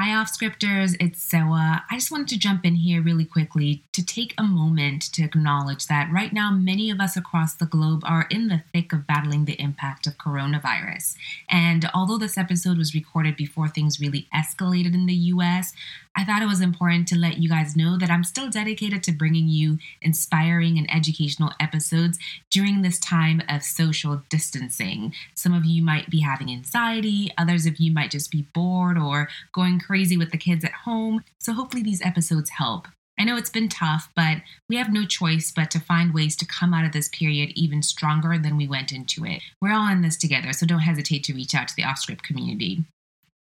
Hi, off scripters. It's Sewa. I just wanted to jump in here really quickly to take a moment to acknowledge that right now, many of us across the globe are in the thick of battling the impact of coronavirus. And although this episode was recorded before things really escalated in the US, I thought it was important to let you guys know that I'm still dedicated to bringing you inspiring and educational episodes during this time of social distancing. Some of you might be having anxiety, others of you might just be bored or going crazy with the kids at home. So hopefully these episodes help. I know it's been tough, but we have no choice but to find ways to come out of this period even stronger than we went into it. We're all in this together, so don't hesitate to reach out to the Offscript community.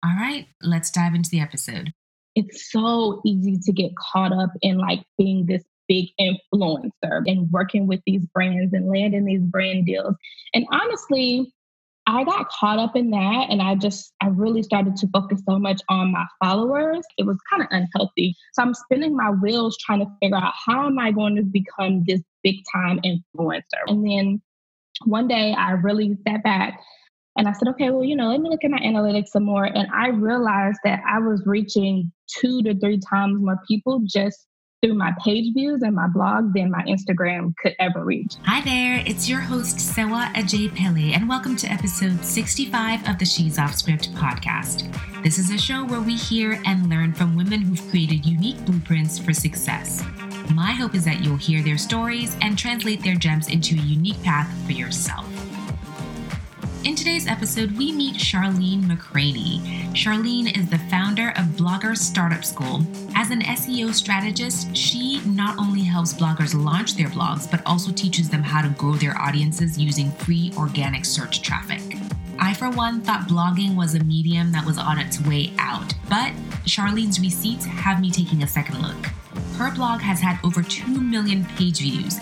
All right, let's dive into the episode it's so easy to get caught up in like being this big influencer and working with these brands and landing these brand deals. And honestly, I got caught up in that and I just, I really started to focus so much on my followers. It was kind of unhealthy. So I'm spinning my wheels trying to figure out how am I going to become this big time influencer? And then one day I really sat back and I said, okay, well, you know, let me look at my analytics some more. And I realized that I was reaching two to three times more people just through my page views and my blog than my Instagram could ever reach. Hi there, it's your host, Sewa Ajay and welcome to episode 65 of the She's Off Script podcast. This is a show where we hear and learn from women who've created unique blueprints for success. My hope is that you'll hear their stories and translate their gems into a unique path for yourself. In today's episode, we meet Charlene McCraney. Charlene is the founder of Blogger Startup School. As an SEO strategist, she not only helps bloggers launch their blogs, but also teaches them how to grow their audiences using free organic search traffic. I, for one, thought blogging was a medium that was on its way out, but Charlene's receipts have me taking a second look. Her blog has had over 2 million page views,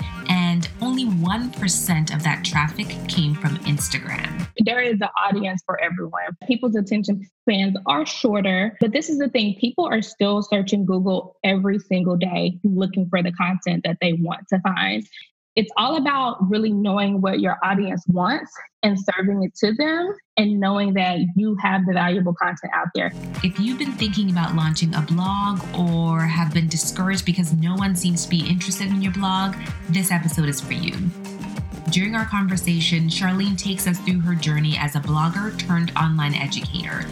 and only 1% of that traffic came from Instagram. There is an audience for everyone. People's attention spans are shorter, but this is the thing people are still searching Google every single day looking for the content that they want to find it's all about really knowing what your audience wants and serving it to them and knowing that you have the valuable content out there. If you've been thinking about launching a blog or have been discouraged because no one seems to be interested in your blog, this episode is for you. During our conversation, Charlene takes us through her journey as a blogger turned online educator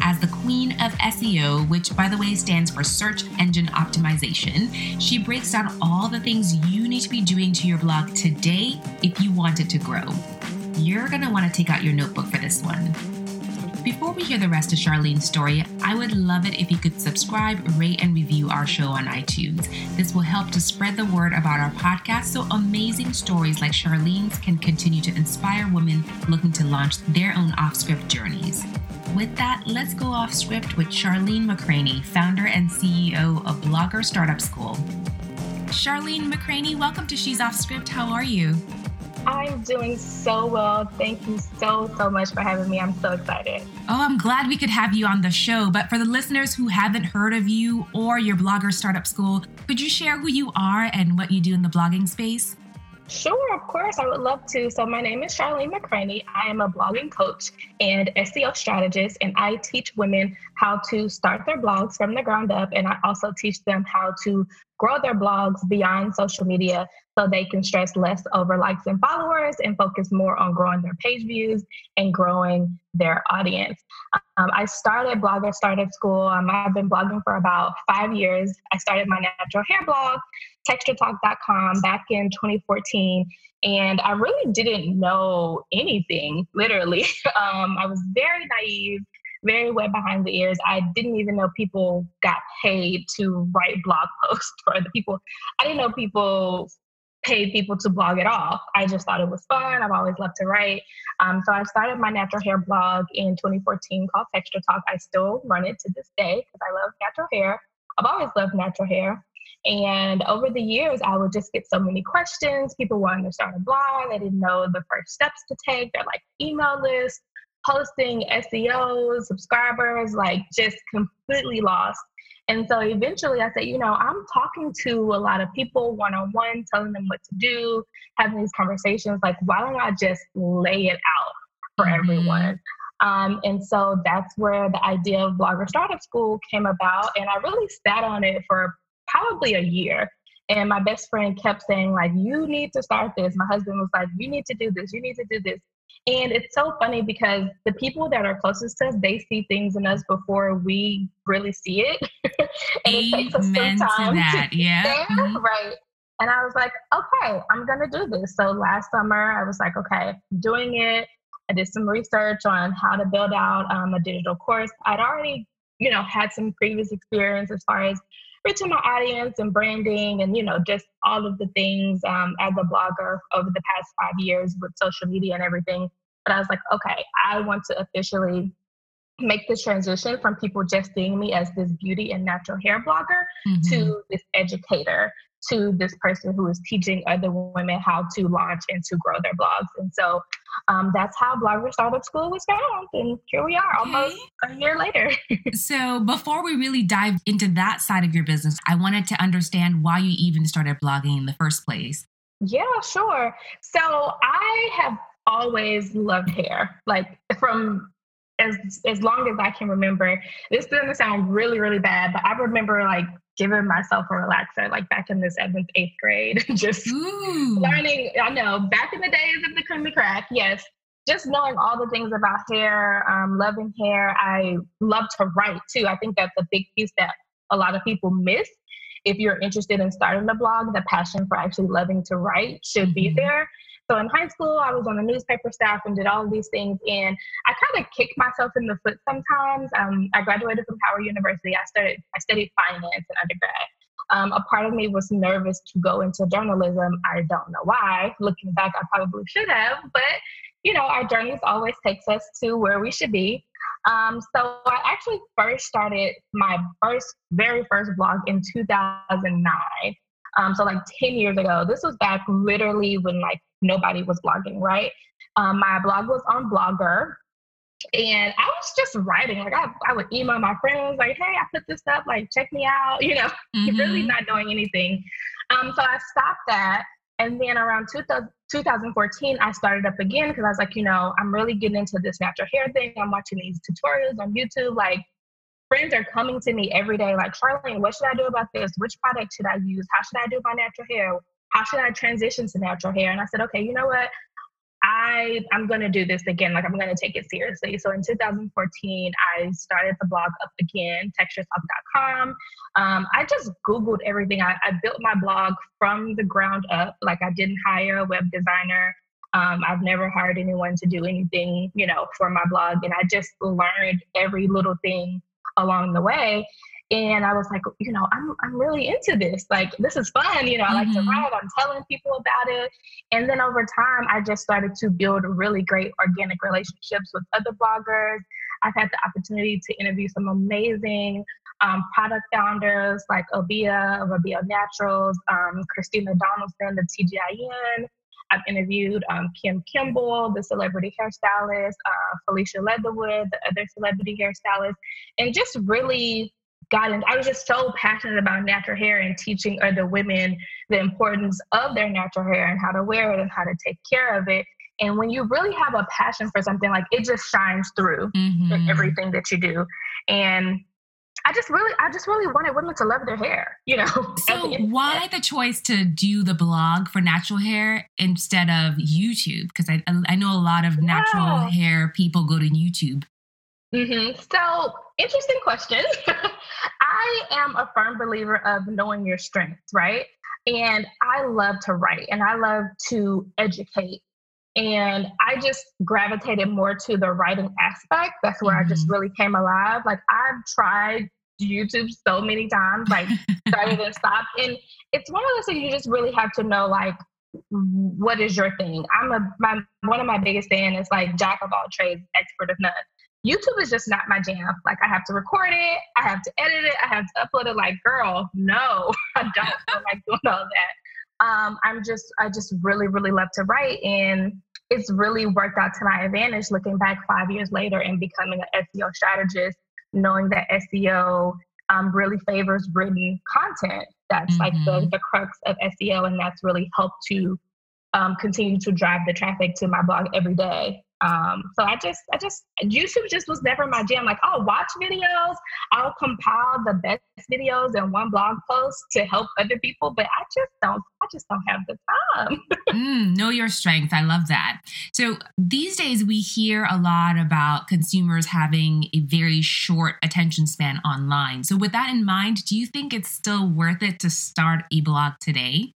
as the queen of SEO, which by the way stands for search engine optimization. She breaks down all the things you need to be doing to your blog today if you want it to grow. You're going to want to take out your notebook for this one. Before we hear the rest of Charlene's story, I would love it if you could subscribe, rate, and review our show on iTunes. This will help to spread the word about our podcast so amazing stories like Charlene's can continue to inspire women looking to launch their own off script journeys with that, let's go off script with Charlene McCraney, founder and CEO of Blogger Startup School. Charlene McCraney, welcome to She's Off Script. How are you? I'm doing so well. Thank you so, so much for having me. I'm so excited. Oh, I'm glad we could have you on the show. But for the listeners who haven't heard of you or your Blogger Startup School, could you share who you are and what you do in the blogging space? Sure, of course, I would love to. So, my name is Charlene McCraney. I am a blogging coach and SEO strategist, and I teach women how to start their blogs from the ground up. And I also teach them how to grow their blogs beyond social media so they can stress less over likes and followers and focus more on growing their page views and growing their audience. Um, I started Blogger Startup School. Um, I've been blogging for about five years. I started my natural hair blog, texturetalk.com, back in 2014. And I really didn't know anything, literally. Um, I was very naive very wet behind the ears. I didn't even know people got paid to write blog posts for the people. I didn't know people paid people to blog at all. I just thought it was fun. I've always loved to write. Um, so I started my natural hair blog in 2014 called Texture Talk. I still run it to this day because I love natural hair. I've always loved natural hair. And over the years, I would just get so many questions. People wanting to start a blog. They didn't know the first steps to take. They're like email lists, posting SEO, subscribers, like just completely lost. And so eventually I said, you know, I'm talking to a lot of people one on one, telling them what to do, having these conversations. Like, why don't I just lay it out for mm-hmm. everyone? Um, and so that's where the idea of Blogger Startup School came about. And I really sat on it for probably a year. And my best friend kept saying, like, you need to start this. My husband was like, you need to do this, you need to do this. And it's so funny because the people that are closest to us, they see things in us before we really see it. and it takes us some time to that. To yeah. Mm-hmm. Right. And I was like, okay, I'm going to do this. So last summer, I was like, okay, doing it. I did some research on how to build out um, a digital course. I'd already, you know, had some previous experience as far as reaching my audience and branding and, you know, just all of the things um, as a blogger over the past five years with social media and everything. But I was like, okay, I want to officially make the transition from people just seeing me as this beauty and natural hair blogger mm-hmm. to this educator to this person who is teaching other women how to launch and to grow their blogs. And so um, that's how Blogger Startup School was found. And here we are almost okay. a year later. so before we really dive into that side of your business, I wanted to understand why you even started blogging in the first place. Yeah, sure. So I have always loved hair, like from as as long as I can remember. This doesn't sound really really bad, but I remember like giving myself a relaxer, like back in the seventh, eighth grade, just Ooh. learning. I know back in the days of the creamy crack, yes, just knowing all the things about hair, um, loving hair. I love to write too. I think that's a big piece that a lot of people miss. If you're interested in starting a blog, the passion for actually loving to write should mm-hmm. be there. So in high school, I was on the newspaper staff and did all of these things. And I kind of kicked myself in the foot sometimes. Um, I graduated from Howard University. I started, I studied finance in undergrad. Um, a part of me was nervous to go into journalism. I don't know why. Looking back, I probably should have, but you know, our journeys always takes us to where we should be. Um, so I actually first started my first, very first blog in 2009. Um, so like 10 years ago, this was back literally when like nobody was blogging, right? Um, my blog was on Blogger. And I was just writing, like I, I would email my friends, like, hey, I put this up, like, check me out, you know, mm-hmm. really not doing anything. Um, so I stopped that. And then around 2000, 2014, I started up again because I was like, you know, I'm really getting into this natural hair thing. I'm watching these tutorials on YouTube. Like, friends are coming to me every day, like, Charlene, what should I do about this? Which product should I use? How should I do my natural hair? How should I transition to natural hair? And I said, okay, you know what? I I'm gonna do this again. Like I'm gonna take it seriously. So in 2014, I started the blog up again, texturetalk.com. Um, I just Googled everything. I, I, built my blog from the ground up. Like I didn't hire a web designer. Um, I've never hired anyone to do anything, you know, for my blog, and I just learned every little thing along the way. And I was like, you know, I'm I'm really into this. Like this is fun. You know, I like mm-hmm. to write. I'm telling people about it. And then over time, I just started to build really great organic relationships with other bloggers. I've had the opportunity to interview some amazing um, product founders like Obia of Obia Naturals, um, Chris-Tia Donaldson, the TGIN, I've interviewed um, Kim Kimble, the celebrity hairstylist, uh, Felicia Leatherwood, the other celebrity hairstylist, and just really got in. I was just so passionate about natural hair and teaching other women the importance of their natural hair and how to wear it and how to take care of it. And when you really have a passion for something, like it just shines through mm-hmm. in everything that you do. And I just really, I just really wanted women to love their hair, you know. So why the choice to do the blog for natural hair instead of YouTube? Because I, I know a lot of natural wow. hair people go to YouTube. Mm-hmm. So interesting question. I am a firm believer of knowing your strengths, right? And I love to write and I love to educate. And I just gravitated more to the writing aspect. That's where mm-hmm. I just mm-hmm. really came alive. Like I've tried YouTube so many times, like started and stopped. And it's one of those things you just really have to know like what is your thing. I'm a my one of my biggest things is like jack of all trades, expert of none. YouTube is just not my jam. Like I have to record it, I have to edit it, I have to upload it. Like, girl, no, I don't feel like doing all that. Um, I'm just, I just really, really love to write, and it's really worked out to my advantage. Looking back five years later and becoming an SEO strategist, knowing that SEO um, really favors written content. That's mm-hmm. like the mm-hmm. the crux of SEO, and that's really helped to um, continue to drive the traffic to my blog every day. Um, so I just, I just, YouTube just was never my jam. Like, I'll watch videos, I'll compile the best videos in one blog post to help other people, but I just don't, I just don't have the time. mm, know your strength. I love that. So these days we hear a lot about consumers having a very short attention span online. So with that in mind, do you think it's still worth it to start a blog today?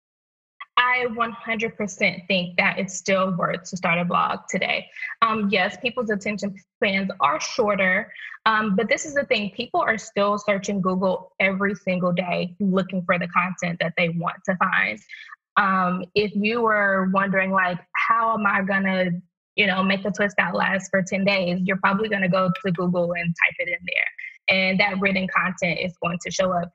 I 100% think that it's still worth to start a blog today. Um, yes, people's attention spans are shorter, um, but this is the thing people are still searching Google every single day looking for the content that they want to find. Um, if you were wondering, like, how am I to you know, make a twist that lasts for 10 days, you're probably to go to Google and type it in there. And that written content is going to show up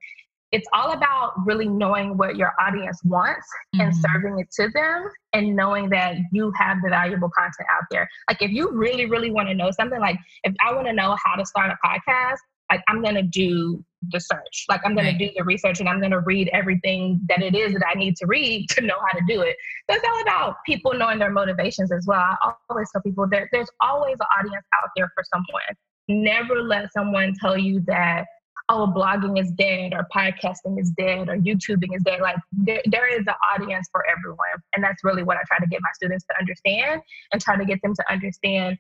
it's all about really knowing what your audience wants mm-hmm. and serving it to them and knowing that you have the valuable content out there. Like if you really, really want to know something, like if I want to know how to start a podcast, like I'm gonna do the search. Like I'm gonna right. do the research and I'm gonna read everything that it is that I need to read to know how to do it. So it's all about people knowing their motivations as well. I always tell people that there's always an audience out there for someone. Never let someone tell you that oh, blogging is dead or podcasting is dead or YouTubing is dead. Like there, there is an audience for everyone. And that's really what I try to get my students to understand and try to get them to understand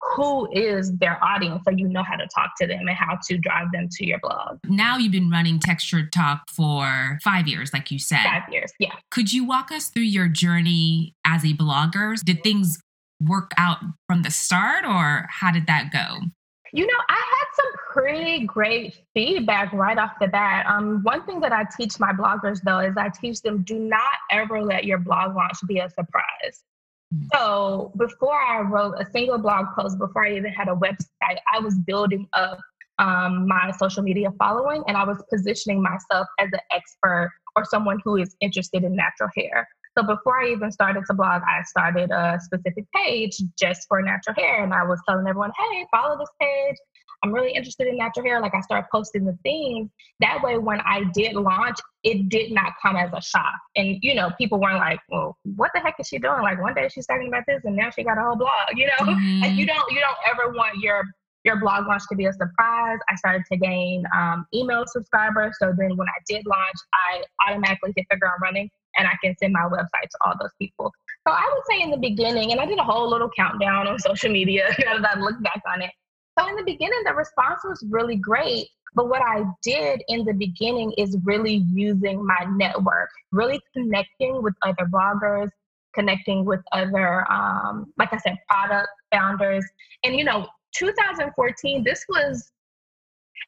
who is their audience so you know how to talk to them and how to drive them to your blog. Now you've been running Texture Talk for five years, like you said. Five years, yeah. Could you walk us through your journey as a blogger? Did things work out from the start or how did that go? You know, I had some pretty great feedback right off the bat. Um, one thing that I teach my bloggers though is I teach them do not ever let your blog launch be a surprise. Hmm. So before I wrote a single blog post, before I even had a website, I was building up um, my social media following and I was positioning myself as an expert or someone who is interested in natural hair. So before I even started to blog, I started a specific page just for natural hair. And I was telling everyone, hey, follow this page. I'm really interested in natural hair. Like I started posting the things. That way, when I did launch, it did not come as a shock. And, you know, people weren't like, well, what the heck is she doing? Like one day she's talking about this and now she got a whole blog, you know? Mm-hmm. Like you don't you don't ever want your your blog launch to be a surprise. I started to gain um, email subscribers. So then when I did launch, I automatically hit the ground running and I can send my website to all those people. So I would say in the beginning, and I did a whole little countdown on social media now that I look back on it. So in the beginning, the response was really great. But what I did in the beginning is really using my network, really connecting with other bloggers, connecting with other, um, like I said, product founders. And, you know, 2014, this was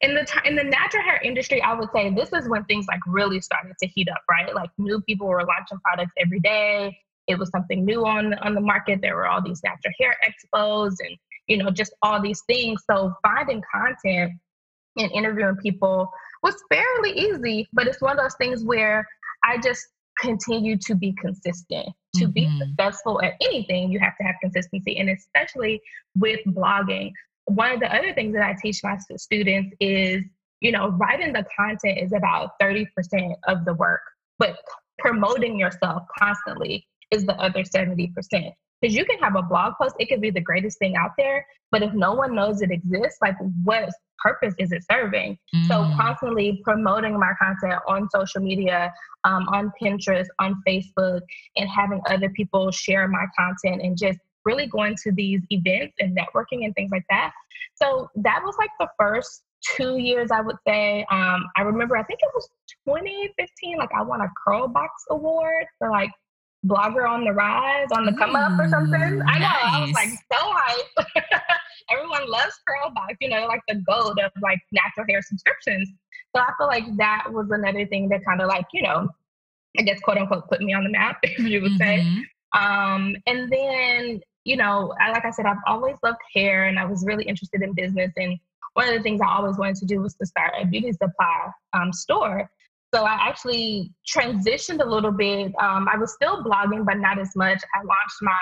in the in the natural hair industry, I would say this is when things like really started to heat up, right? Like new people were launching products every day. It was something new on on the market. There were all these natural hair expos and you know just all these things. So finding content and interviewing people was fairly easy, but it's one of those things where I just continue to be consistent. To mm-hmm. be successful at anything, you have to have consistency, and especially with blogging one of the other things that I teach my students is, you know, writing the content is about 30% of the work, but promoting yourself constantly is the other 70%. Because you can have a blog post, it could be the greatest thing out there, but if no one knows it exists, like what purpose is it serving? Mm. So constantly promoting my content on social media, um, on Pinterest, on Facebook, and having other people share my content and just really going to these events and networking and things like that. So that was like the first two years, I would say. Um, I remember, I think it was 2015, like I won a Curl Box Award for like blogger on the rise, on the come up or something. I know, nice. I was like so hyped. Everyone loves Curl Box, you know, like the gold of like natural hair subscriptions. So I feel like that was another thing that kind of like, you know, I guess quote unquote put me on the map, if you would say. Um, and then you know, I, like I said, I've always loved hair and I was really interested in business. And one of the things I always wanted to do was to start a beauty supply um, store. So I actually transitioned a little bit. Um, I was still blogging, but not as much. I launched my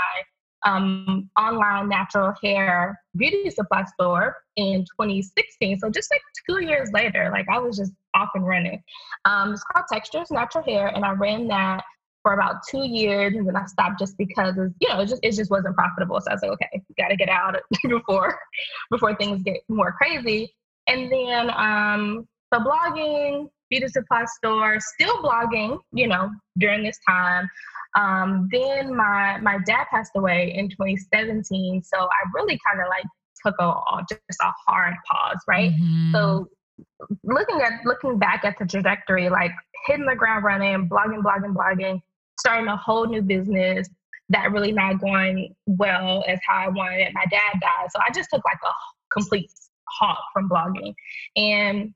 um, online natural hair beauty supply store in 2016. So just like two years later, like I was just off and running. Um, it's called Textures Natural Hair, and I ran that for about two years, and then I stopped just because you know it just it just wasn't profitable. So I was like, okay, got to get out before before things get more crazy. And then um, so blogging, beauty supply store, still blogging, you know, during this time. Um, then my my dad passed away in 2017, so I really kind of like took a just a hard pause, right? Mm-hmm. So looking at looking back at the trajectory, like hitting the ground running, blogging, blogging, blogging, starting a whole new business that really not going well as how I wanted it. My dad died, so I just took like a complete halt from blogging, and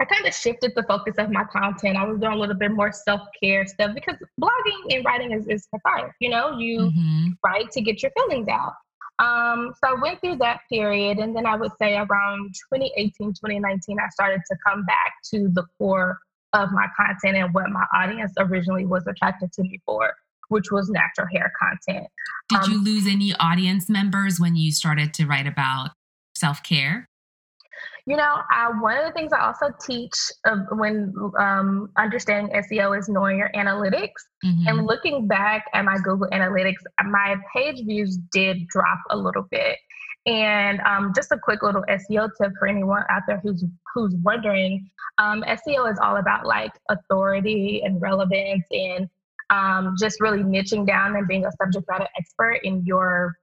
I kind of shifted the focus of my content. I was doing a little bit more self care stuff because blogging and writing is, is cathartic. You know, you mm-hmm. write to get your feelings out. Um, so I went through that period. And then I would say around 2018, 2019, I started to come back to the core of my content and what my audience originally was attracted to me for, which was natural hair content. Did um, you lose any audience members when you started to write about self care? You know, I, one of the things I also teach of when um, understanding SEO is knowing your analytics. Mm-hmm. And looking back at my Google Analytics, my page views did drop a little bit. And um, just a quick little SEO tip for anyone out there who's who's wondering, um, SEO is all about like authority and relevance and um, just really niching down and being a subject matter expert in your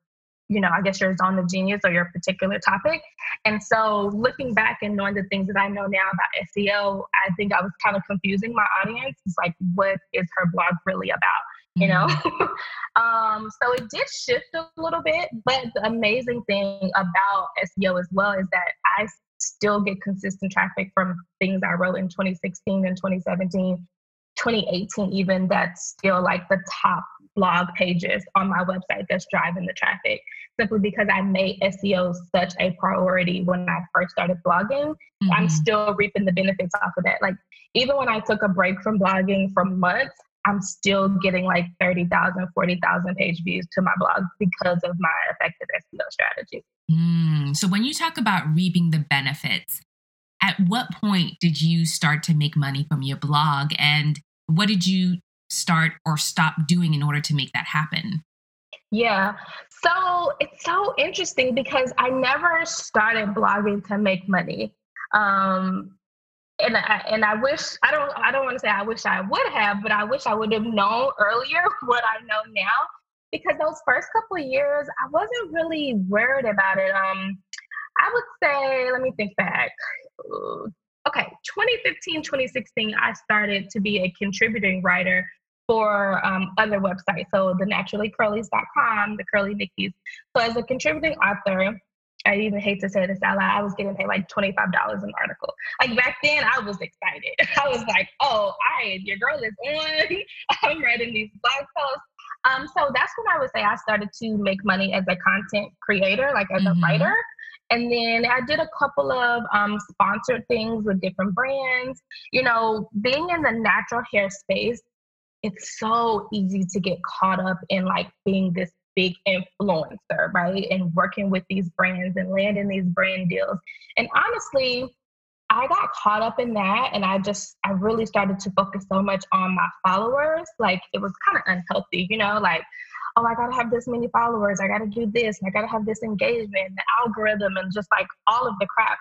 you know, I guess your zone of genius or your particular topic. And so looking back and knowing the things that I know now about SEO, I think I was kind of confusing my audience. It's like, what is her blog really about? You know? Mm-hmm. um, so it did shift a little bit, but the amazing thing about SEO as well is that I still get consistent traffic from things I wrote in 2016 and 2017 2018 even that's still like the top blog pages on my website that's driving the traffic simply because I made SEO such a priority when I first started blogging. Mm-hmm. I'm still reaping the benefits off of that. Like even when I took a break from blogging for months, I'm still getting like 30,000, 40,000 page views to my blog because of my effective SEO strategy. Mm, so when you talk about reaping the benefits, at what point did you start to make money from your blog and what did you start or stop doing in order to make that happen? Yeah. So it's so interesting because I never started blogging to make money. Um, and I, and I wish I don't I don't want to say I wish I would have, but I wish I would have known earlier what I know now. Because those first couple of years, I wasn't really worried about it. Um, I would say, let me think back okay, 2015, 2016, I started to be a contributing writer for um, other websites. So the naturallycurlies.com, the curly nickies. So as a contributing author, I even hate to say this out loud, I was getting paid like $25 an article. Like back then, I was excited. I was like, oh, I, your girl is on. I'm writing these blog posts. Um, so that's when I would say I started to make money as a content creator, like as mm-hmm. a writer. And then I did a couple of um, sponsored things with different brands. You know, being in the natural hair space, it's so easy to get caught up in like being this big influencer, right? And working with these brands and landing these brand deals. And honestly, I got caught up in that and I just I really started to focus so much on my followers. Like it was kind of unhealthy, you know, like oh, I gotta have this many followers, I gotta do this, I gotta have this engagement, the algorithm, and just like all of the crap.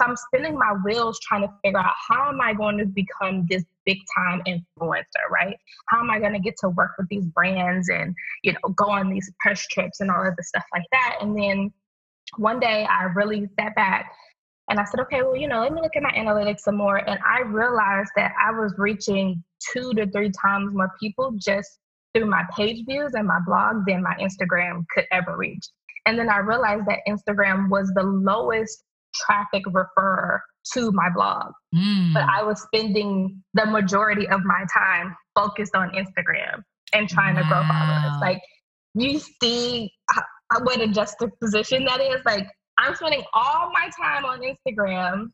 So I'm spinning my wheels trying to figure out how am I going to become this big time influencer, right? How am I going to get to work with these brands and, you know, go on these press trips and all of the stuff like that. And then one day I really sat back and I said, okay, well, you know, let me look at my analytics some more. And I realized that I was reaching two to three times more people just through my page views and my blog than my Instagram could ever reach. And then I realized that Instagram was the lowest traffic refer to my blog. Mm. But I was spending the majority of my time focused on Instagram and trying wow. to grow followers. Like, you see how, what a juxtaposition that is. Like, I'm spending all my time on Instagram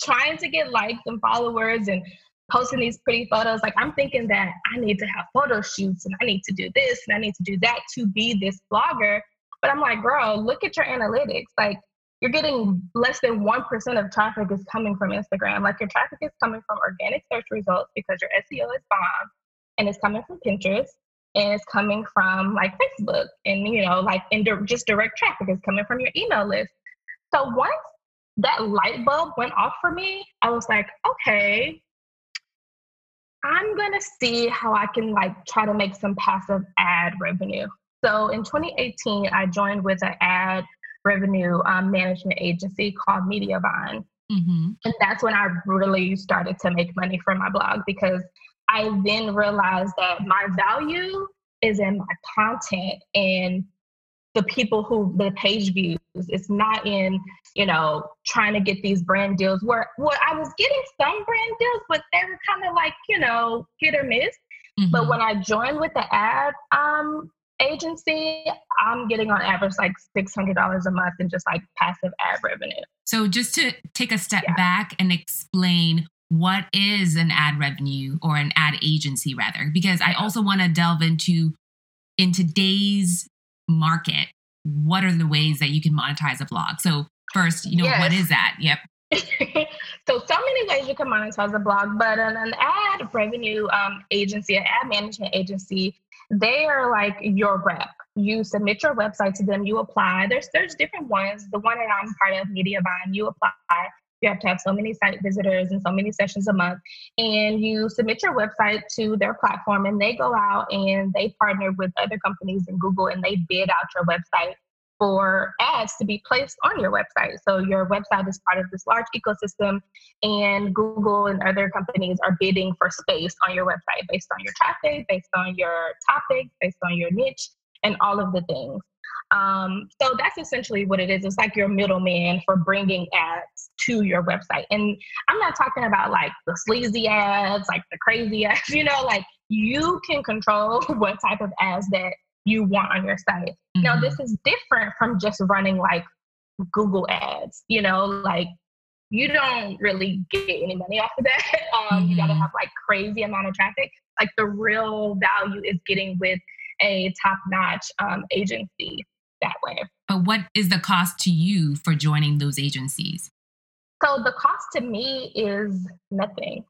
trying to get likes and followers and posting these pretty photos. Like I'm thinking that I need to have photo shoots and I need to do this and I need to do that to be this blogger. But I'm like, girl, look at your analytics. Like you're getting less than 1% of traffic is coming from Instagram. Like your traffic is coming from organic search results because your SEO is bomb. and it's coming from Pinterest and it's coming from like Facebook and you know like in di- just direct traffic is coming from your email list. So once that light bulb went off for me, I was like, okay, I'm gonna see how I can like try to make some passive ad revenue. So in 2018, I joined with an ad revenue um, management agency called Mediavine. Mm-hmm. And that's when I really started to make money from my blog because I then realized that my value is in my content and the people who the page views. It's not in, you know, trying to get these brand deals where where I was getting some brand deals, but they were kind of like, you know, hit or miss. Mm-hmm. But when I joined with the ad um, agency, I'm getting on average like $600 a month in just like passive ad revenue. So, just to take a step yeah. back and explain what is an ad revenue or an ad agency rather because i also want to delve into in today's market what are the ways that you can monetize a blog so first you know yes. what is that yep so so many ways you can monetize a blog but an, an ad revenue um, agency an ad management agency they are like your rep. You submit your website to them you apply. There's there's different ones. The one that i'm part of mediavine you apply. You have to have so many site visitors and so many sessions a month. And you submit your website to their platform and they go out and they partner with other companies in google and they bid out your website for ads to be placed on your website. So your website is part of this large ecosystem, and Google and other companies are bidding for space on your website based on your traffic, based on your topics, based on your niche, and all of the things. Um, so that's essentially what it is. It's like your middleman for bringing ads to your website. And I'm not talking about like the sleazy ads, like the crazy ads, you know, like you can control what type of ads that you want on your site. Mm-hmm. Now, this is different from just running like Google ads, you know, like you don't really get any money off of that. Um, mm-hmm. You got to have like crazy amount of traffic. Like the real value is getting with a top notch um, agency that way. But what is the cost to you for joining those agencies? So the cost to me is nothing.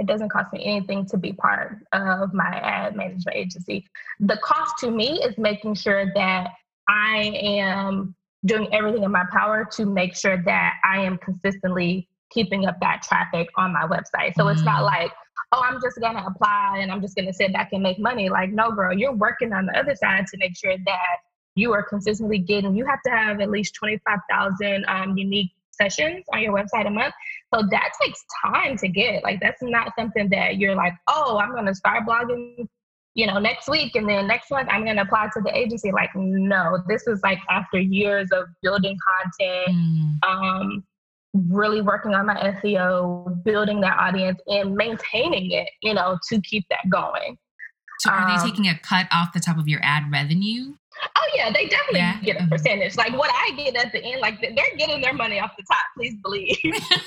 It doesn't cost me anything to be part of my ad management agency. The cost to me is making sure that I am doing everything in my power to make sure that I am consistently keeping up that traffic on my website. So mm. it's not mm. like, oh, I'm just gonna apply and I'm just gonna sit back and make money. Like, no, girl, you're working on the other side to make sure that you are consistently getting, you have to have at least 25,000 um, unique sessions on your website a month. So that takes time to get. Like, that's not something that you're like, oh, I'm going to start blogging, you know, next week. And then next month I'm going to apply to the agency. Like, no, this is like after years of building content, mm. um, really working on my SEO, building that audience and maintaining it, you know, to keep that going. So are um, they taking a cut off the top of your ad revenue? Oh yeah, they definitely yeah. get a percentage. Like what I get at the end, like they're getting their money off the top. Please believe.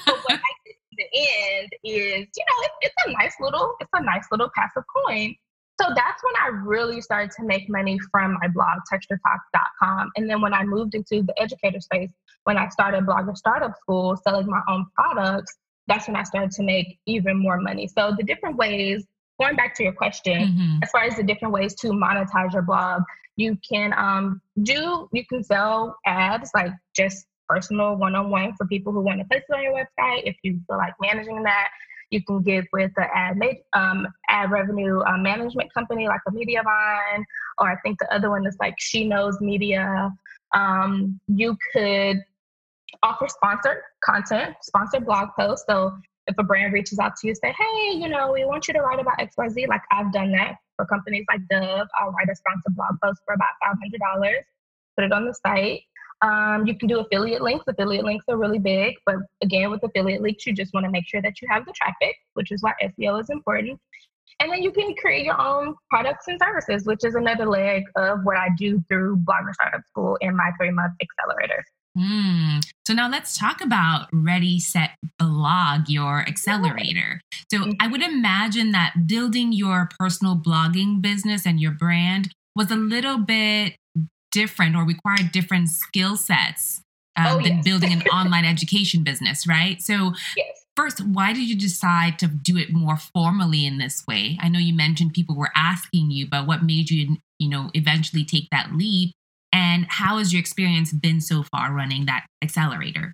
but what I get at the end is, you know, it's, it's a nice little, it's a nice little passive coin. So that's when I really started to make money from my blog, texturetalk.com. And then when I moved into the educator space, when I started Blogger Startup School, selling my own products, that's when I started to make even more money. So the different ways going back to your question, mm-hmm. as far as the different ways to monetize your blog, you can um, do, you can sell ads like just personal one on one for people who want to place it on your website. If you feel like managing that, you can get with the ad um, ad revenue uh, management company like a Mediavine, or I think the other one is like She Knows Media. Um, you could offer sponsored content, sponsored blog posts. So if a brand reaches out to you, say, hey, you know, we want you to write about XYZ, like I've done that for companies like Dove. I'll write a sponsored blog post for about $500, put it on the site. Um, you can do affiliate links. Affiliate links are really big, but again, with affiliate links, you just want to make sure that you have the traffic, which is why SEO is important. And then you can create your own products and services, which is another leg of what I do through Blogger Startup School in my three month accelerator. Mm. So now let's talk about Ready, Set, Blog, your accelerator. So mm-hmm. I would imagine that building your personal blogging business and your brand was a little bit different or required different skill sets um, oh, than yes. building an online education business, right? So yes. first, why did you decide to do it more formally in this way? I know you mentioned people were asking you, but what made you, you know, eventually take that leap? And how has your experience been so far running that accelerator?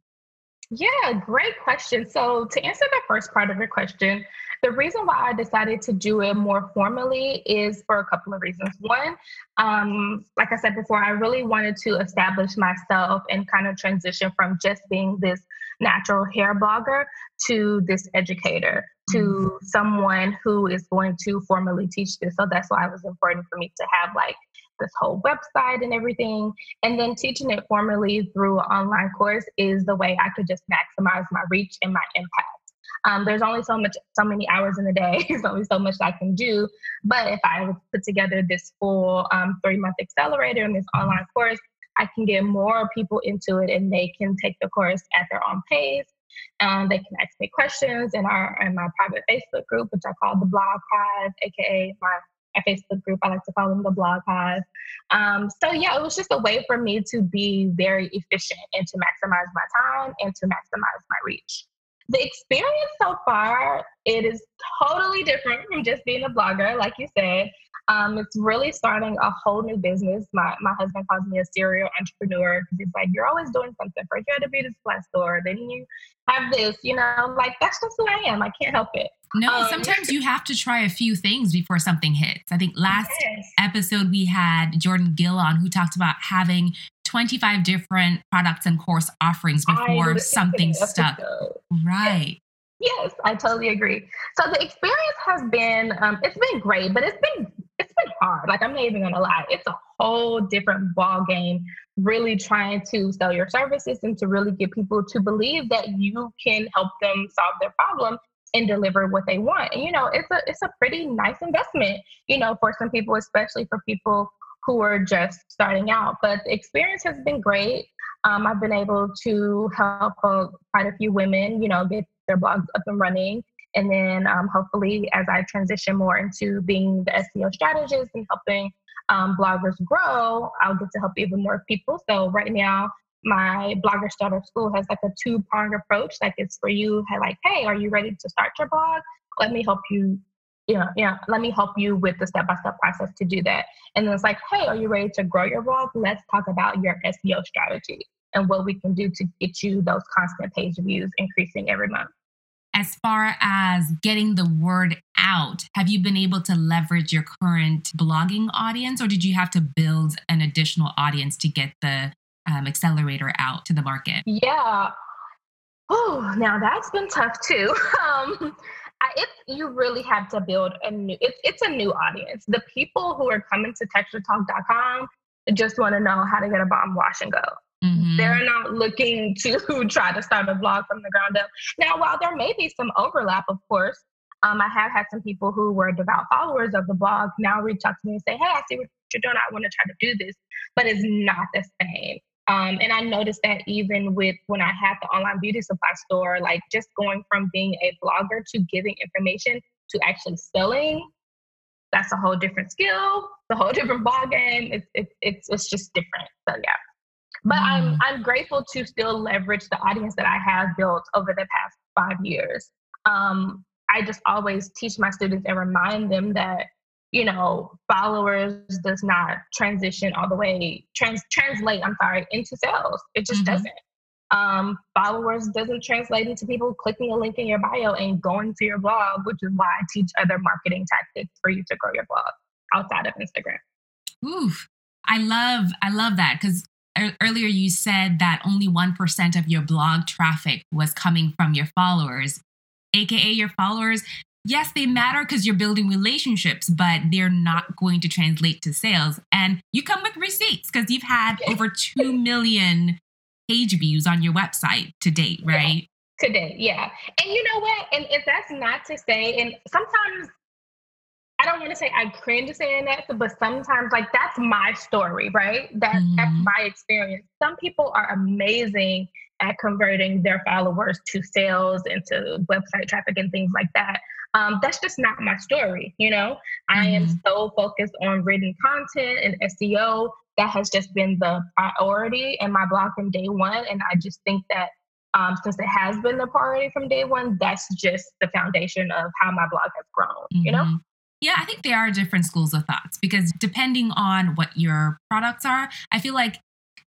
Yeah, great question. So, to answer the first part of your question, the reason why I decided to do it more formally is for a couple of reasons. One, um, like I said before, I really wanted to establish myself and kind of transition from just being this natural hair blogger to this educator, to mm-hmm. someone who is going to formally teach this. So that's why it was important for me to have like this whole website and everything. And then teaching it formally through online course is the way I could just maximize my reach and my impact. Um, there's only so much, so many hours in a day. there's only so much I can do. But if I put together this full um, three month accelerator and this online course, I can get more people into it and they can take the course at their own pace. Um, they can ask me questions in our in my private Facebook group, which I call the Blog Hive, aka my, my Facebook group. I like to call them the Blog Hive. Um, so yeah, it was just a way for me to be very efficient and to maximize my time and to maximize my reach the experience so far it is totally different from just being a blogger like you said um, it's really starting a whole new business. My my husband calls me a serial entrepreneur because he's like, you're always doing something. First you had a beauty supply store, then you have this, you know, like that's just who I am. I can't help it. No, um, sometimes you have to try a few things before something hits. I think last yes. episode we had Jordan Gill on who talked about having 25 different products and course offerings before something stuck. Right. Yes, I totally agree. So the experience has been um, it's been great, but it's been been hard. Like I'm not even gonna lie, it's a whole different ball game. Really trying to sell your services and to really get people to believe that you can help them solve their problem and deliver what they want. And you know, it's a it's a pretty nice investment. You know, for some people, especially for people who are just starting out. But the experience has been great. Um, I've been able to help uh, quite a few women, you know, get their blogs up and running. And then um, hopefully, as I transition more into being the SEO strategist and helping um, bloggers grow, I'll get to help even more people. So right now, my blogger starter school has like a two prong approach. Like it's for you, like, hey, are you ready to start your blog? Let me help you. Know, yeah, let me help you with the step by step process to do that. And then it's like, hey, are you ready to grow your blog? Let's talk about your SEO strategy and what we can do to get you those constant page views increasing every month as far as getting the word out, have you been able to leverage your current blogging audience or did you have to build an additional audience to get the um, accelerator out to the market? Yeah. Oh, now that's been tough too. Um, if you really have to build a new, it's it's a new audience. The people who are coming to texturetalk.com just want to know how to get a bomb wash and go. Mm-hmm. They're not looking to try to start a blog from the ground up. Now, while there may be some overlap, of course, um, I have had some people who were devout followers of the blog now reach out to me and say, Hey, I see what you're doing. I want to try to do this, but it's not the same. Um, and I noticed that even with when I had the online beauty supply store, like just going from being a blogger to giving information to actually selling, that's a whole different skill, it's a whole different ball game. It's, it's, it's, it's just different. So, yeah. But mm. I'm I'm grateful to still leverage the audience that I have built over the past five years. Um, I just always teach my students and remind them that you know followers does not transition all the way trans translate i'm sorry into sales it just mm-hmm. doesn't um, followers doesn't translate into people clicking a link in your bio and going to your blog which is why i teach other marketing tactics for you to grow your blog outside of instagram Oof. i love i love that because earlier you said that only 1% of your blog traffic was coming from your followers, aka your followers. Yes, they matter because you're building relationships, but they're not going to translate to sales. And you come with receipts because you've had over 2 million page views on your website to date, right? Yeah, to date, yeah. And you know what? And if that's not to say, and sometimes I don't want to say I cringe saying that, but sometimes like that's my story, right? That mm-hmm. that's my experience. Some people are amazing at converting their followers to sales and to website traffic and things like that. Um, that's just not my story, you know. Mm-hmm. I am mm-hmm. so focused on written content and SEO. That has just been the priority in my blog from day one, and I just think that um, since it has been the priority from day one, that's just the foundation of how my blog has grown, mm-hmm. you know? Yeah, I think there are different schools of thoughts because depending on what your products are, I feel like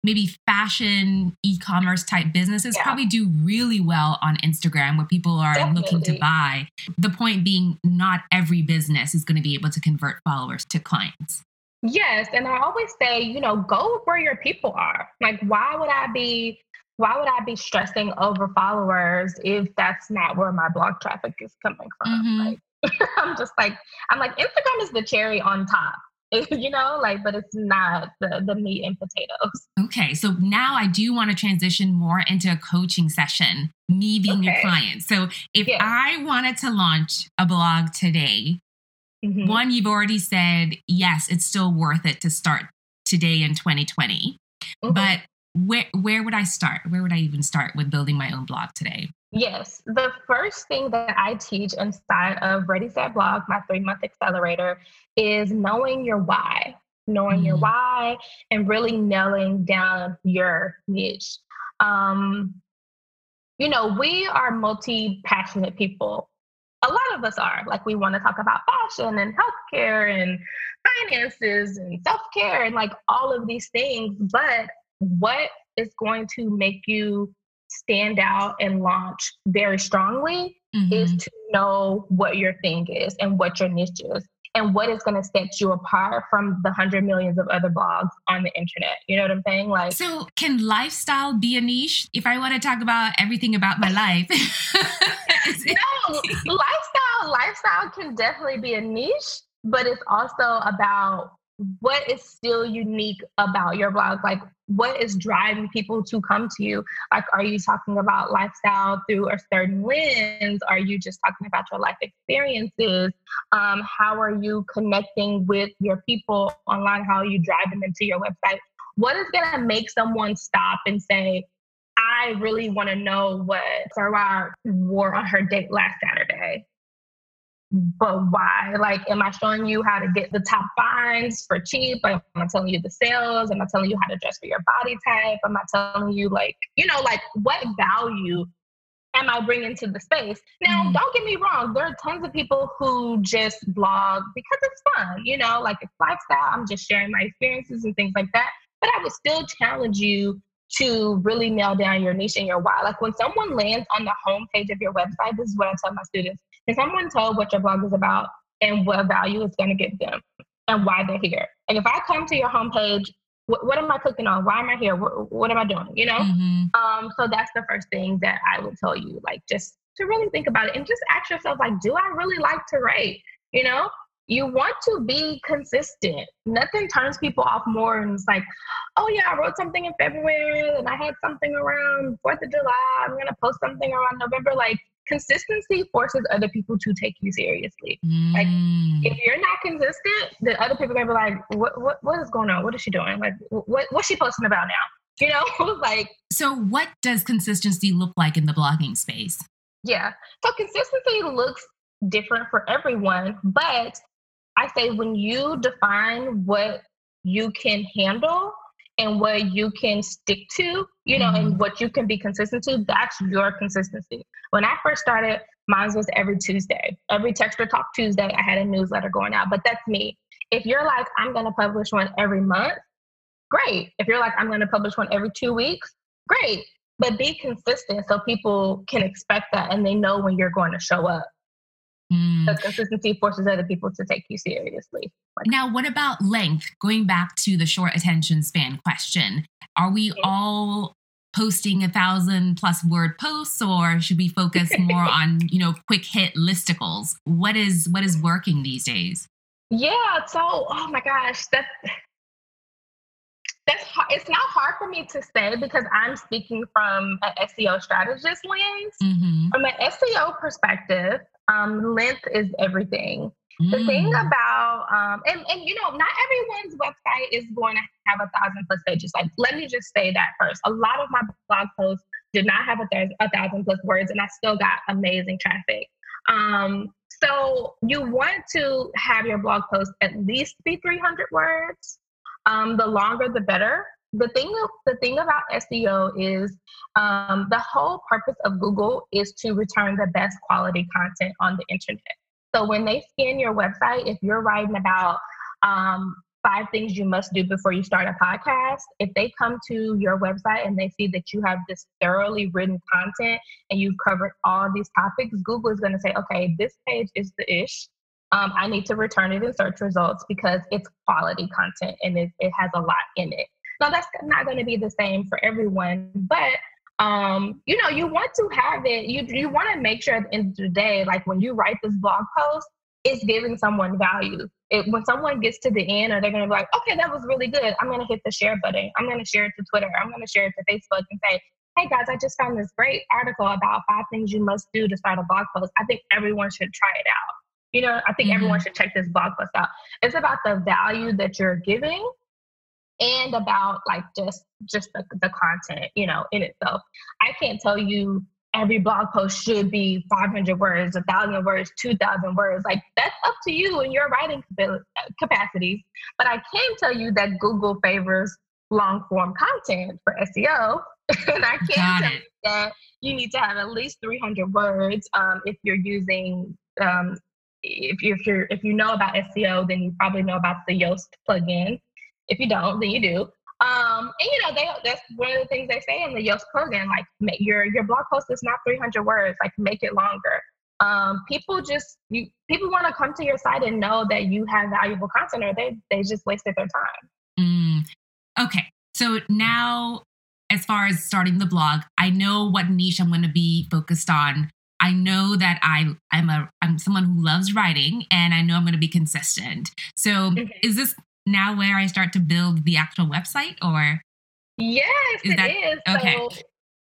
maybe fashion e-commerce type businesses yeah. probably do really well on Instagram where people are Definitely. looking to buy. The point being not every business is going to be able to convert followers to clients. Yes, and I always say, you know, go where your people are. Like why would I be why would I be stressing over followers if that's not where my blog traffic is coming from? Mm-hmm. Like I'm just like, I'm like, Instagram is the cherry on top. you know, like, but it's not the, the meat and potatoes. Okay. So now I do want to transition more into a coaching session, me being okay. your client. So if yes. I wanted to launch a blog today, mm-hmm. one, you've already said, yes, it's still worth it to start today in 2020. Mm-hmm. But where where would I start? Where would I even start with building my own blog today? Yes, the first thing that I teach inside of Ready Set Blog, my three month accelerator, is knowing your why, knowing mm your why, and really nailing down your niche. Um, you know, we are multi passionate people. A lot of us are like we want to talk about fashion and healthcare and finances and self care and like all of these things, but what is going to make you stand out and launch very strongly mm-hmm. is to know what your thing is and what your niche is and what is going to set you apart from the hundred millions of other blogs on the internet. You know what I'm saying? Like, so can lifestyle be a niche? If I want to talk about everything about my life, no, lifestyle, lifestyle can definitely be a niche, but it's also about what is still unique about your blog like what is driving people to come to you? Like are you talking about lifestyle through a certain lens? Are you just talking about your life experiences? Um, how are you connecting with your people online? How are you driving them to your website? What is going to make someone stop and say i really want to know what sarah wore on her date last saturday but why? Like, am I showing you how to get the top finds for cheap? Am I telling you the sales? Am I telling you how to dress for your body type? Am I telling you, like, you know, like what value am I bringing to the space? Now, mm-hmm. don't get me wrong, there are tons of people who just blog because it's fun, you know, like it's lifestyle. I'm just sharing my experiences and things like that. But I would still challenge you to really nail down your niche and your why. Like when someone lands on the homepage of your website, this is what I tell my students can someone tell what your blog is about and what value it's going to give them and why they're here? And if I come to your homepage, what, what am I clicking on? Why am I here? What, what am I doing? You know? Mm-hmm. Um, so that's the first thing that I would tell you, like just to really think about it and just ask yourself, like, do I really like to write? You know, you want to be consistent. Nothing turns people off more. And it's like, oh yeah, I wrote something in February and I had something around Fourth of July. I'm gonna post something around November. Like consistency forces other people to take you seriously. Mm. Like if you're not consistent, then other people are gonna be like, what, what what is going on? What is she doing? Like what what's she posting about now? You know, like So what does consistency look like in the blogging space? Yeah. So consistency looks different for everyone, but I say when you define what you can handle and what you can stick to, you know, mm-hmm. and what you can be consistent to, that's your consistency. When I first started, mine was every Tuesday. Every Texture Talk Tuesday, I had a newsletter going out, but that's me. If you're like, I'm going to publish one every month, great. If you're like, I'm going to publish one every two weeks, great. But be consistent so people can expect that and they know when you're going to show up. Mm. The consistency forces other people to take you seriously. Like, now, what about length? Going back to the short attention span question, are we all posting a thousand plus word posts or should we focus more on you know quick hit listicles what is what is working these days yeah so oh my gosh that that's hard. it's not hard for me to say because i'm speaking from an seo strategist lens mm-hmm. from an seo perspective um, length is everything. Mm. The thing mm. about um, and and you know, not everyone's website is going to have a thousand plus pages. Like, let me just say that first. A lot of my blog posts did not have a, th- a thousand plus words, and I still got amazing traffic. Um, so you want to have your blog post at least be 300 words. Um, the longer, the better. The thing the thing about SEO is um, the whole purpose of Google is to return the best quality content on the internet. So when they scan your website, if you're writing about um, five things you must do before you start a podcast, if they come to your website and they see that you have this thoroughly written content and you've covered all these topics, Google is going to say, okay, this page is the ish. Um, I need to return it in search results because it's quality content and it, it has a lot in it. Now, that's not going to be the same for everyone, but um, you know, you want to have it, you, you want to make sure at the end of the day, like when you write this blog post, it's giving someone value. It, when someone gets to the end, or they're going to be like, okay, that was really good. I'm going to hit the share button. I'm going to share it to Twitter. I'm going to share it to Facebook and say, hey guys, I just found this great article about five things you must do to start a blog post. I think everyone should try it out. You know, I think mm-hmm. everyone should check this blog post out. It's about the value that you're giving and about like just just the, the content you know in itself. I can't tell you every blog post should be 500 words 1000 words 2000 words. Like that's up to you and your writing capacities. But i can tell you that google favors long form content for seo and i can tell you that you need to have at least 300 words um, if you're using um, if, if you're if you know about seo then you probably know about the yoast plugin if you don't, then you do. Um, and you know, they that's one of the things they say in the Yoast program, like make your your blog post is not 300 words, like make it longer. Um, people just you people want to come to your site and know that you have valuable content, or they they just wasted their time. Mm. Okay, so now as far as starting the blog, I know what niche I'm going to be focused on. I know that I I'm a I'm someone who loves writing and I know I'm going to be consistent. So okay. is this now where I start to build the actual website or? Yes, is it that, is. Okay. So,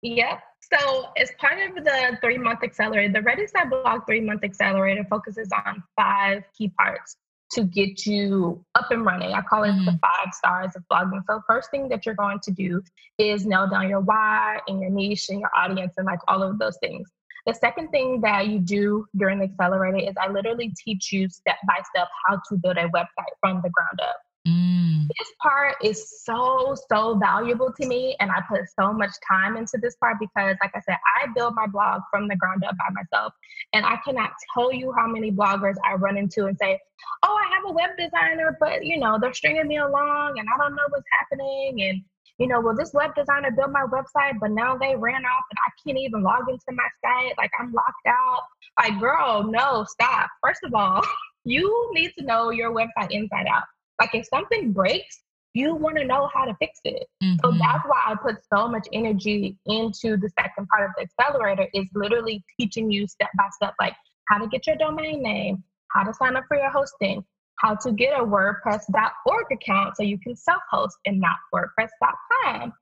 yep. So, as part of the three month accelerator, the Ready Set Blog three month accelerator focuses on five key parts to get you up and running. I call it mm-hmm. the five stars of blogging. So, first thing that you're going to do is nail down your why and your niche and your audience and like all of those things. The second thing that you do during the accelerator is I literally teach you step by step how to build a website from the ground up. Mm. This part is so, so valuable to me. And I put so much time into this part because, like I said, I build my blog from the ground up by myself. And I cannot tell you how many bloggers I run into and say, Oh, I have a web designer, but you know, they're stringing me along and I don't know what's happening. And, you know, well, this web designer built my website, but now they ran off and I can't even log into my site. Like I'm locked out. Like, girl, no, stop. First of all, you need to know your website inside out. Like if something breaks, you want to know how to fix it. Mm-hmm. So that's why I put so much energy into the second part of the accelerator is literally teaching you step by step, like how to get your domain name, how to sign up for your hosting, how to get a WordPress.org account so you can self-host and not WordPress.com.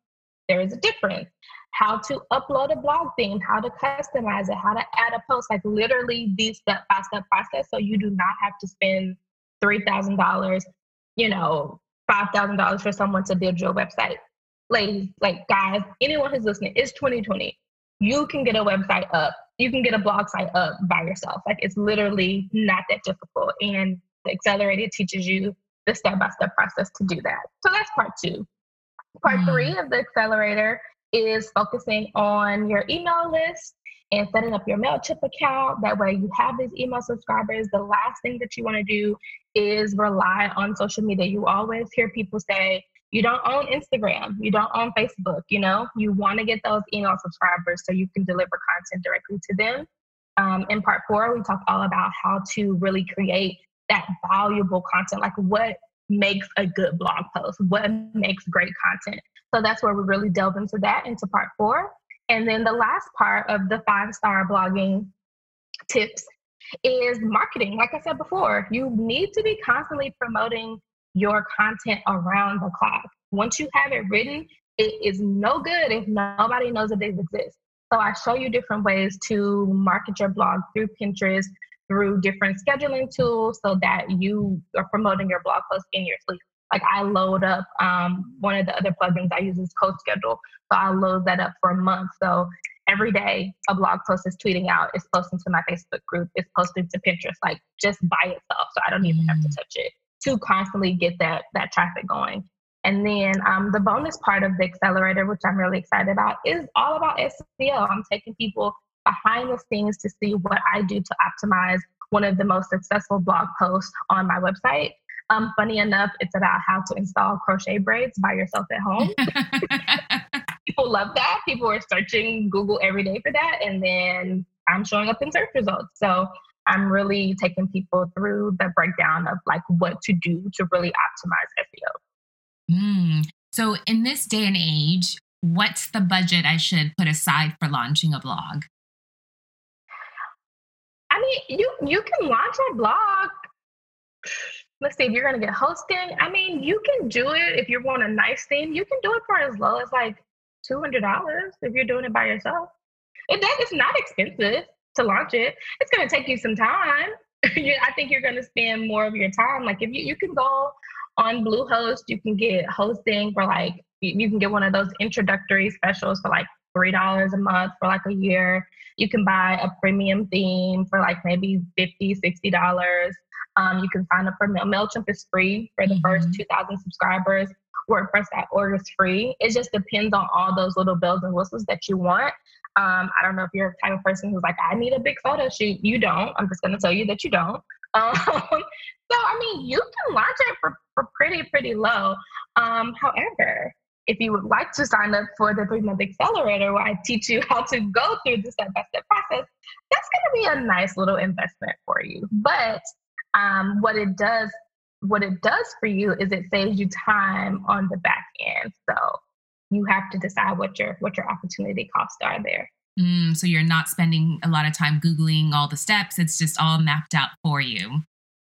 There is a difference. How to upload a blog theme, how to customize it, how to add a post, like literally the step-by-step process so you do not have to spend $3,000 you know, $5,000 for someone to build your website. Ladies, like guys, anyone who's listening, it's 2020. You can get a website up. You can get a blog site up by yourself. Like it's literally not that difficult. And the accelerator teaches you the step by step process to do that. So that's part two. Part mm. three of the accelerator is focusing on your email list and setting up your MailChimp account. That way you have these email subscribers. The last thing that you want to do is rely on social media. You always hear people say, you don't own Instagram, you don't own Facebook, you know, you want to get those email subscribers so you can deliver content directly to them. Um, in part four, we talk all about how to really create that valuable content, like what makes a good blog post, what makes great content. So that's where we really delve into that into part four. And then the last part of the five star blogging tips is marketing. Like I said before, you need to be constantly promoting your content around the clock. Once you have it written, it is no good if nobody knows that they exist. So I show you different ways to market your blog through Pinterest, through different scheduling tools so that you are promoting your blog post in your sleep like I load up um, one of the other plugins I use is CoSchedule. So I load that up for a month. So every day a blog post is tweeting out, it's posting to my Facebook group, it's posting to Pinterest, like just by itself. So I don't even have to mm. touch it to constantly get that that traffic going. And then um, the bonus part of the accelerator, which I'm really excited about, is all about SEO. I'm taking people behind the scenes to see what I do to optimize one of the most successful blog posts on my website. Um, funny enough, it's about how to install crochet braids by yourself at home. People love that. People are searching Google every day for that. And then I'm showing up in search results. So I'm really taking people through the breakdown of like what to do to really optimize SEO. Mm. So in this day and age, what's the budget I should put aside for launching a blog? I mean, you you can launch a blog. Let's see if you're gonna get hosting. I mean, you can do it if you want a nice theme. You can do it for as low as like two hundred dollars if you're doing it by yourself. It that it's not expensive to launch it. It's gonna take you some time. I think you're gonna spend more of your time. Like if you you can go on Bluehost, you can get hosting for like you can get one of those introductory specials for like three dollars a month for like a year. You can buy a premium theme for like maybe 50 60 dollars. Um, you can sign up for Mail- MailChimp is free for the mm-hmm. first 2,000 subscribers. WordPress.org is free. It just depends on all those little bells and whistles that you want. Um, I don't know if you're the type of person who's like, I need a big photo shoot. You don't. I'm just going to tell you that you don't. Um, so, I mean, you can launch it for, for pretty, pretty low. Um, however, if you would like to sign up for the three month accelerator where I teach you how to go through the step by step process, that's going to be a nice little investment for you. But um, what it does, what it does for you is it saves you time on the back end. So you have to decide what your what your opportunity costs are there. Mm, so you're not spending a lot of time googling all the steps; it's just all mapped out for you.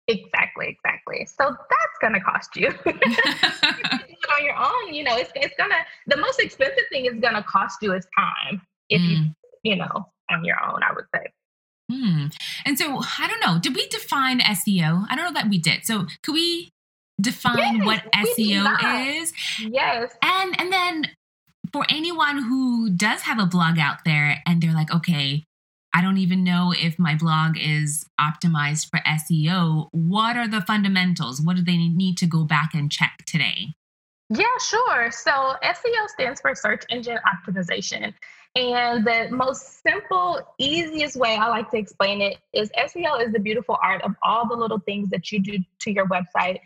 Exactly, exactly. So that's going to cost you. on your own, you know, it's it's gonna the most expensive thing is gonna cost you is time if mm. you you know on your own. I would say. Hmm. And so I don't know. Did we define SEO? I don't know that we did. So could we define yes, what SEO is? Yes. And and then for anyone who does have a blog out there and they're like, okay, I don't even know if my blog is optimized for SEO. What are the fundamentals? What do they need to go back and check today? Yeah, sure. So SEO stands for search engine optimization. And the most simple, easiest way I like to explain it is SEO is the beautiful art of all the little things that you do to your website.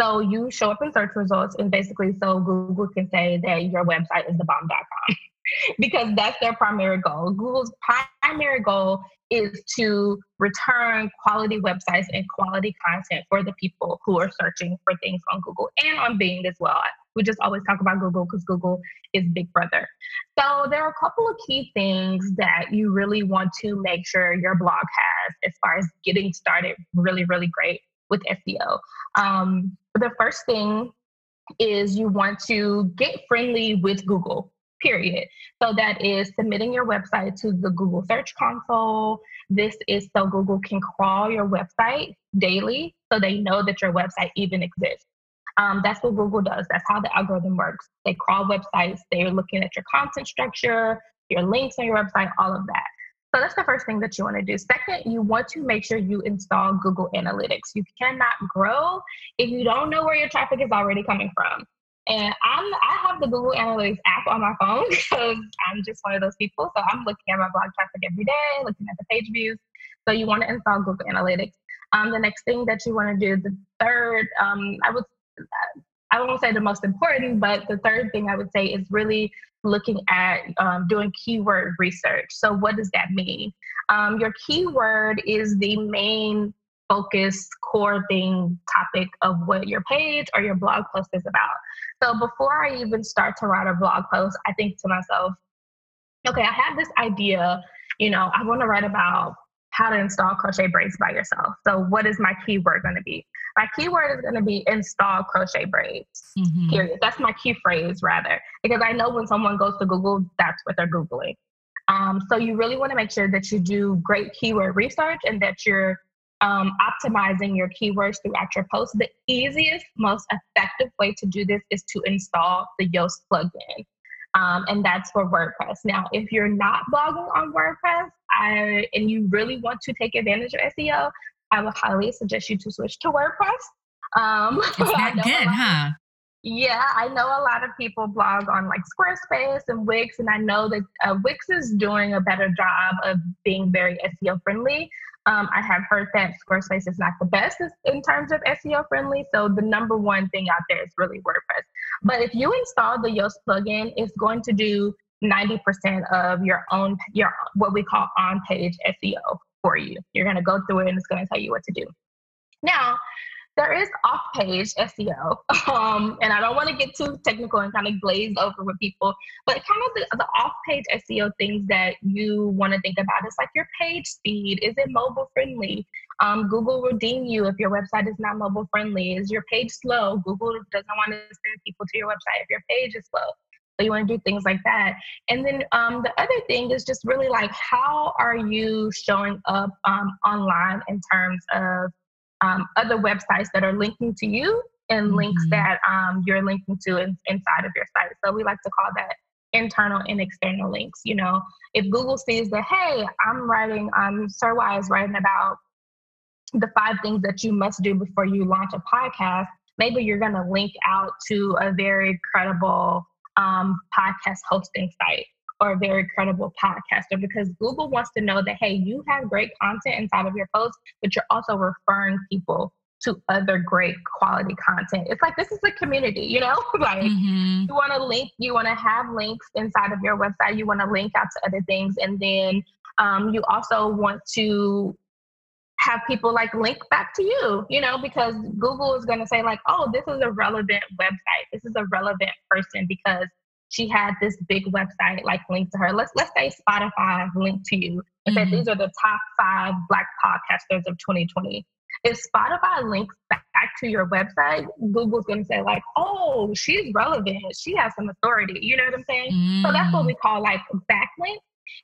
So you show up in search results, and basically, so Google can say that your website is the bomb.com. because that's their primary goal. Google's primary goal is to return quality websites and quality content for the people who are searching for things on Google and on Bing as well. We just always talk about Google because Google is Big Brother. So there are a couple of key things that you really want to make sure your blog has as far as getting started really, really great with SEO. Um, the first thing is you want to get friendly with Google period. So that is submitting your website to the Google Search Console. This is so Google can crawl your website daily so they know that your website even exists. Um, that's what Google does. That's how the algorithm works. They crawl websites, they're looking at your content structure, your links on your website, all of that. So that's the first thing that you want to do. Second, you want to make sure you install Google Analytics. You cannot grow if you don't know where your traffic is already coming from. And I'm I have the Google Analytics app on my phone because I'm just one of those people. So I'm looking at my blog traffic every day, looking at the page views. So you want to install Google Analytics. Um, the next thing that you want to do, the third, um, I would I won't say the most important, but the third thing I would say is really looking at um, doing keyword research. So, what does that mean? Um, your keyword is the main focus, core thing, topic of what your page or your blog post is about. So, before I even start to write a blog post, I think to myself, okay, I have this idea. You know, I want to write about how to install crochet braids by yourself. So, what is my keyword going to be? My keyword is going to be install crochet braids. Mm-hmm. Period. That's my key phrase, rather, because I know when someone goes to Google, that's what they're Googling. Um, so, you really want to make sure that you do great keyword research and that you're um, optimizing your keywords throughout your post. The easiest, most effective way to do this is to install the Yoast plugin. Um, and that's for WordPress. Now, if you're not blogging on WordPress I, and you really want to take advantage of SEO, I would highly suggest you to switch to WordPress. Um, it's that good, huh? Yeah, I know a lot of people blog on like Squarespace and Wix, and I know that uh, Wix is doing a better job of being very SEO friendly. Um, I have heard that Squarespace is not the best in terms of SEO friendly. So the number one thing out there is really WordPress. But if you install the Yoast plugin, it's going to do 90% of your own, your what we call on-page SEO for you. You're going to go through it and it's going to tell you what to do. Now, there is off-page SEO, um, and I don't want to get too technical and kind of glaze over with people, but kind of the, the off-page SEO things that you want to think about is like your page speed. Is it mobile friendly? Um, Google will ding you if your website is not mobile friendly. Is your page slow? Google doesn't want to send people to your website if your page is slow. So you want to do things like that. And then um, the other thing is just really like how are you showing up um, online in terms of um, other websites that are linking to you and mm-hmm. links that um, you're linking to in, inside of your site. So we like to call that internal and external links. You know, if Google sees that, hey, I'm writing, um, Sirwai is writing about the five things that you must do before you launch a podcast, maybe you're going to link out to a very credible um, podcast hosting site or a very credible podcaster because Google wants to know that, hey, you have great content inside of your post, but you're also referring people to other great quality content. It's like this is a community, you know? like mm-hmm. you want to link, you want to have links inside of your website, you want to link out to other things. And then um, you also want to have people like link back to you, you know, because Google is going to say, like, oh, this is a relevant website. This is a relevant person because she had this big website like linked to her. Let's let's say Spotify linked to you and mm-hmm. said these are the top five black podcasters of 2020. If Spotify links back to your website, Google's gonna say, like, oh, she's relevant. She has some authority. You know what I'm saying? Mm. So that's what we mm. call like backlink.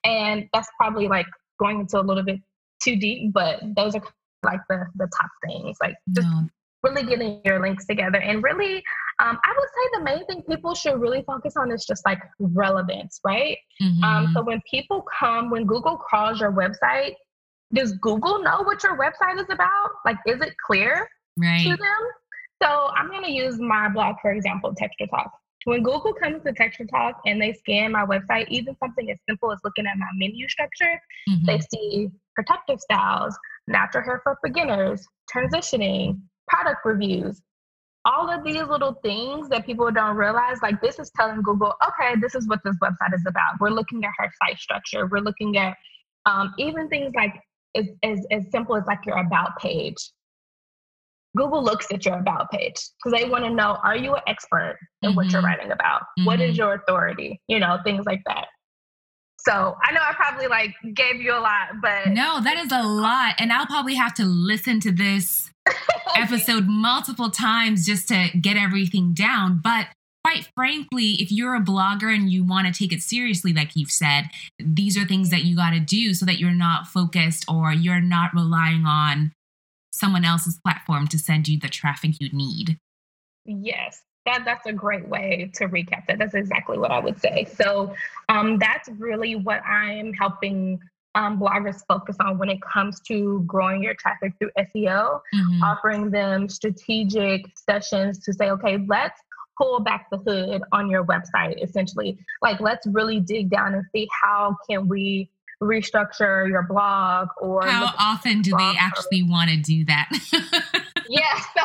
And that's probably like going into a little bit too deep, but those are like the the top things. Like just no. really getting your links together and really um, I would say the main thing people should really focus on is just like relevance, right? Mm-hmm. Um, so when people come, when Google crawls your website, does Google know what your website is about? Like, is it clear right. to them? So I'm going to use my blog, for example, Texture Talk. When Google comes to Texture Talk and they scan my website, even something as simple as looking at my menu structure, mm-hmm. they see protective styles, natural hair for beginners, transitioning, product reviews, all of these little things that people don't realize, like this is telling Google, okay, this is what this website is about. We're looking at her site structure. We're looking at um, even things like as, as, as simple as like your about page. Google looks at your about page because they want to know, are you an expert in mm-hmm. what you're mm-hmm. writing about? Mm-hmm. What is mm-hmm. your authority? You know, things like that. So I know I probably like gave you a lot, but no, that is a lot. And I'll probably have to listen to this episode multiple times just to get everything down. But quite frankly, if you're a blogger and you want to take it seriously, like you've said, these are things that you got to do so that you're not focused or you're not relying on someone else's platform to send you the traffic you need. Yes, that that's a great way to recap that. That's exactly what I would say. So um, that's really what I'm helping um, bloggers focus on when it comes to growing your traffic through SEO, mm-hmm. offering them strategic sessions to say, okay, let's pull back the hood on your website essentially like let's really dig down and see how can we restructure your blog or how often do they actually want to do that yeah so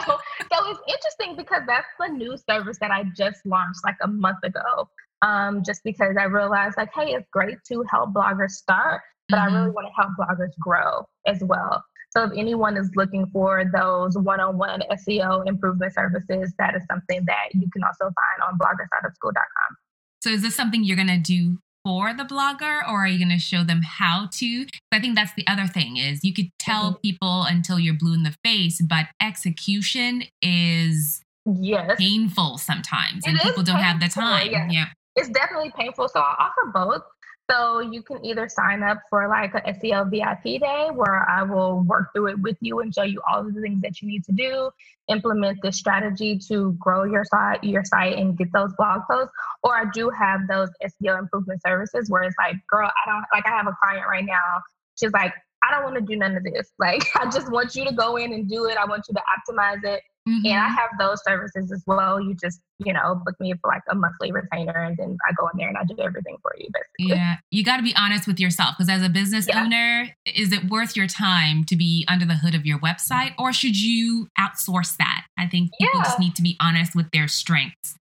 so it's interesting because that's the new service that i just launched like a month ago um, just because i realized like hey it's great to help bloggers start but mm-hmm. I really mm-hmm. want to help bloggers grow as well. So if anyone is looking for those one-on-one SEO improvement services, that is something that you can also find on bloggerstartupschool.com. So is this something you're going to do for the blogger or are you going to show them how to? I think that's the other thing is you could tell mm-hmm. people until you're blue in the face, but execution is yes painful sometimes and people don't have the time. Yeah. yeah. It's definitely painful. So I offer both. So you can either sign up for like a SEO VIP day where I will work through it with you and show you all the things that you need to do, implement the strategy to grow your site, your site and get those blog posts. Or I do have those SEO improvement services where it's like, girl, I don't like I have a client right now. She's like, I don't want to do none of this. Like I just want you to go in and do it. I want you to optimize it. Mm-hmm. And I have those services as well. You just, you know, book me for like a monthly retainer and then I go in there and I do everything for you basically. Yeah. You got to be honest with yourself because as a business yeah. owner, is it worth your time to be under the hood of your website or should you outsource that? I think people yeah. just need to be honest with their strengths.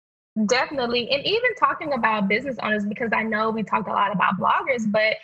Definitely. And even talking about business owners, because I know we talked a lot about bloggers, but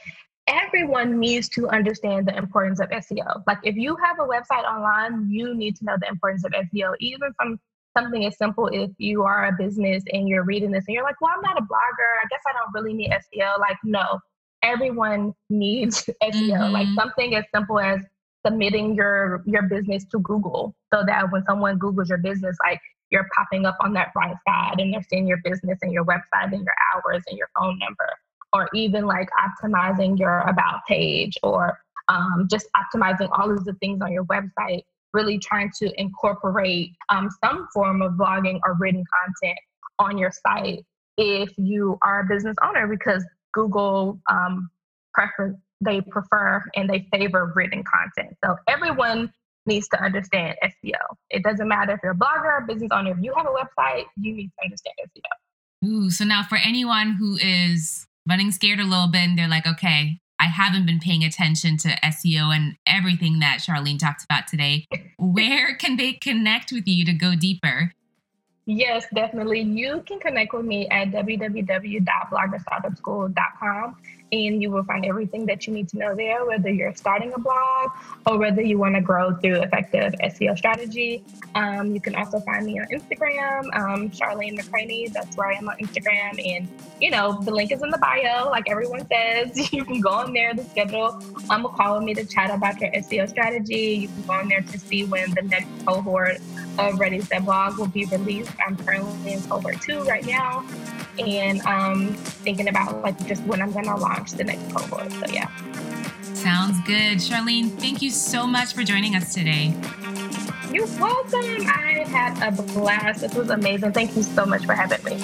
everyone needs to understand the importance of SEO. Like if you have a website online, you need to know the importance of SEO, even from something as simple if you are a business and you're reading this and you're like, well, I'm not a blogger. I guess I don't really need SEO. Like, no, everyone needs SEO. Mm-hmm. Like something as simple as submitting your your business to Google so that when someone Googles your business, like you're popping up on that right side and they're seeing your business and your website and your hours and your phone number or even like optimizing your about page or um, just optimizing all of the things on your website, really trying to incorporate um, some form of blogging or written content on your site if you are a business owner because Google um, prefer they prefer and they favor written content. So everyone needs to understand SEO. It doesn't matter if you're a blogger, a business owner, if you have a website, you need to understand SEO. Ooh, so now for anyone who is running scared a little bit and they're like, okay, I haven't been paying attention to SEO and everything that Charlene talked about today. Where can they connect with you to go deeper? Yes, definitely. You can connect with me at www.bloggerstartupschool.com and you will find everything that you need to know there, whether you're starting a blog or whether you want to grow through effective SEO strategy. Um, you can also find me on Instagram, um, Charlene McCraney. That's where I am on Instagram. And, you know, the link is in the bio, like everyone says. You can go on there to schedule um, a call with me to chat about your SEO strategy. You can go on there to see when the next cohort of Ready Set Blog will be released. I'm currently in cohort two right now and um, thinking about like just when I'm gonna launch the next cohort. So yeah. Sounds good. Charlene, thank you so much for joining us today. You're welcome. I had a blast. This was amazing. Thank you so much for having me.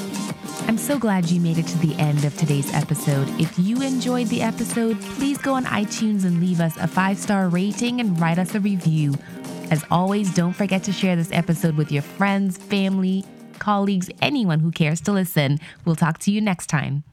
I'm so glad you made it to the end of today's episode. If you enjoyed the episode, please go on iTunes and leave us a five star rating and write us a review. As always, don't forget to share this episode with your friends, family, colleagues, anyone who cares to listen. We'll talk to you next time.